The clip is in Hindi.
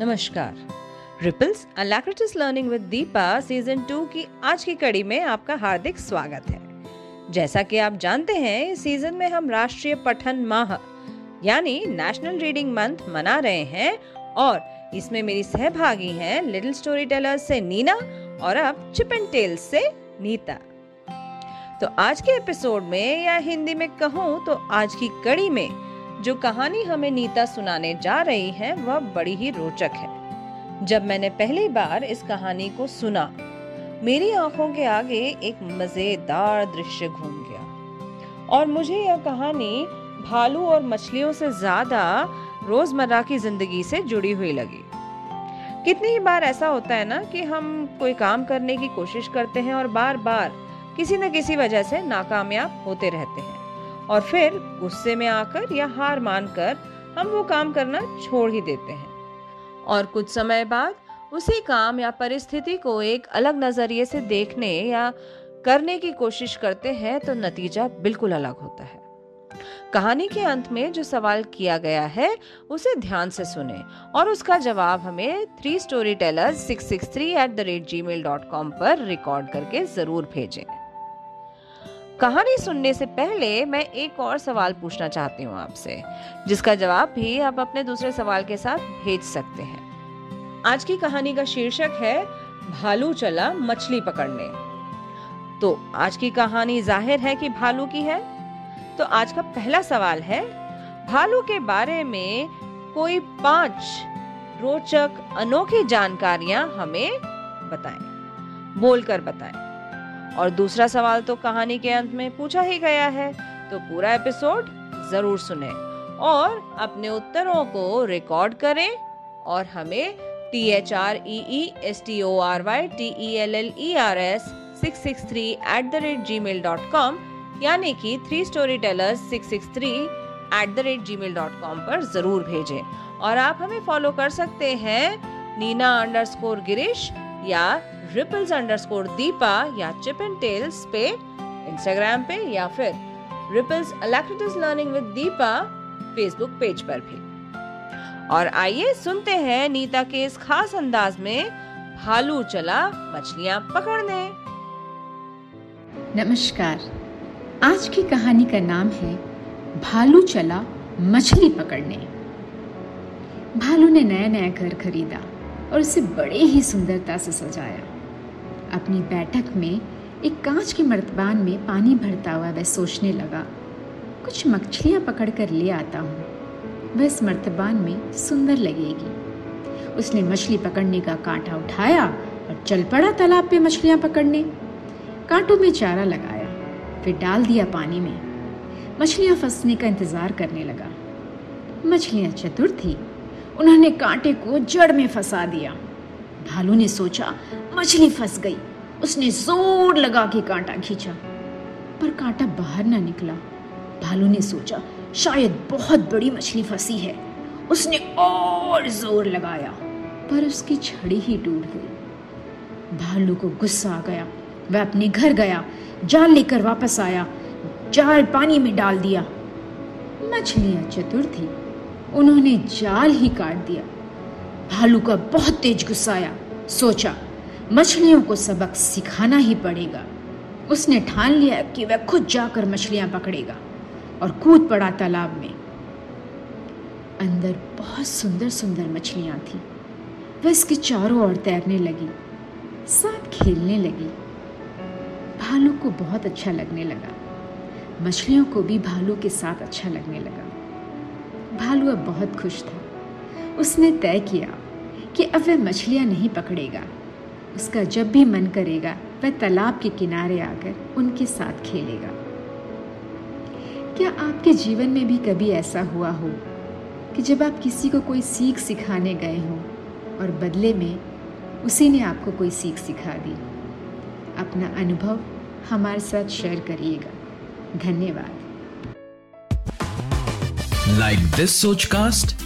नमस्कार। Ripples alacritis learning with Deepa season two की आज की कड़ी में आपका हार्दिक स्वागत है। जैसा कि आप जानते हैं, इस सीज़न में हम राष्ट्रीय पठन माह, यानी नेशनल रीडिंग मंथ मना रहे हैं, और इसमें मेरी सहभागी हैं लिटिल स्टोरी टेलर से नीना और अब चिप एंड टेल्स से नीता। तो आज के एपिसोड में या हिंदी में कहूँ तो आज की कड़ी में जो कहानी हमें नीता सुनाने जा रही है, वह बड़ी ही रोचक है। जब मैंने पहली बार इस कहानी को सुना, मेरी आँखों के आगे एक मज़ेदार दृश्य घूम गया। और मुझे यह कहानी भालू और मछलियों से ज़्यादा रोज़मर्रा की ज़िंदगी से जुड़ी हुई लगी। कितनी ही बार ऐसा होता है ना कि हम कोई काम करने की कोशिश करते हैं और बार बार किसी न किसी वजह से नाकामयाब होते रहते हैं। और फिर गुस्से में आकर या हार मानकर हम वो काम करना छोड़ ही देते हैं। और कुछ समय बाद उसी काम या परिस्थिति को एक अलग नज़रिए से देखने या करने की कोशिश करते हैं तो नतीजा बिल्कुल अलग होता है। कहानी के अंत में जो सवाल किया गया है, उसे ध्यान से सुने और उसका जवाब हमें three story teller six six three at the rate Gmail dot com पर रिकॉर्ड करके ज़रूर भेजें। कहानी सुनने से पहले मैं एक और सवाल पूछना चाहती हूँ आपसे, जिसका जवाब भी आप अपने दूसरे सवाल के साथ भेज सकते हैं। आज की कहानी का शीर्षक है, भालू चला मछली पकड़ने। तो आज की कहानी ज़ाहिर है कि भालू की है? तो आज का पहला सवाल है, भालू के बारे में कोई पाँच रोचक अनोखी जानकारियाँ हमें बताएँ, बोलकर बताएँ। और दूसरा सवाल तो कहानी के अंत में पूछा ही गया है तो पूरा एपिसोड ज़रूर सुने और अपने उत्तरों को रिकॉर्ड करें और हमें T H R E E S T O R Y T E L L E R S six six three at the rate Gmail dot com यानी कि three story tellers six six three at the rate Gmail dot com पर ज़रूर भेजें। और आप हमें फॉलो कर सकते हैं नीना अंडर स्कोर गिरीश या रिपल्स अंडरस्कोर दीपा या चिप एंड टेल्स पे इंस्टाग्राम पे या फिर ripples alacritis learning with Deepa Facebook page पर भी। और आइए सुनते हैं नीता के इस खास अंदाज में भालू चला मछलियाँ पकड़ने। नमस्कार। आज की कहानी का नाम है भालू चला मछली पकड़ने। भालू ने नया नया घर खरीदा और उसे बड़े ही सुंदरता से सजाया। अपनी बैठक में एक कांच के मर्तबान में पानी भरता हुआ वह सोचने लगा, कुछ मछलियाँ पकड़ कर ले आता हूँ। वह इस मर्तबान में सुंदर लगेगी। उसने मछली पकड़ने का कांटा उठाया और चल पड़ा तालाब पे मछलियाँ पकड़ने। कांटों में चारा लगाया, फिर डाल दिया पानी में। मछलियाँ फंसने का इंतज़ार करने लगा। मछलियाँ चतुर थी। उन्होंने कांटे को जड़ में फंसा दिया। भालू ने सोचा, मछली फंस गई। उसने ज़ोर लगा के कांटा खींचा, पर कांटा बाहर ना निकला। भालू ने सोचा, शायद बहुत बड़ी मछली फंसी है। उसने और ज़ोर लगाया, पर उसकी छड़ी ही टूट गई। भालू को गुस्सा आ गया। वह अपने घर गया, जाल लेकर वापस आया, जाल पानी में डाल दिया। मछलियाँ चतुर थी। उन्होंने जाल ही काट दिया। भालू का बहुत तेज गुस्सा आया। सोचा, मछलियों को सबक सिखाना ही पड़ेगा। उसने ठान लिया कि वह खुद जाकर मछलियाँ पकड़ेगा और कूद पड़ा तालाब में। अंदर बहुत सुंदर सुंदर मछलियाँ थी। वह इसके चारों ओर तैरने लगी साथ खेलने लगी। भालू को बहुत अच्छा लगने लगा। मछलियों को भी भालू के साथ अच्छा लगने लगा। भालू अब बहुत खुश था। उसने तय किया कि अब वह मछलियाँ नहीं पकड़ेगा। उसका जब भी मन करेगा, वह तालाब के किनारे आकर उनके साथ खेलेगा। क्या आपके जीवन में भी कभी ऐसा हुआ हो कि जब आप किसी को कोई सीख सिखाने गए हों और बदले में उसी ने आपको कोई सीख सिखा दी? अपना अनुभव हमारे साथ शेयर करिएगा। धन्यवाद। लाइक दिस सोच cast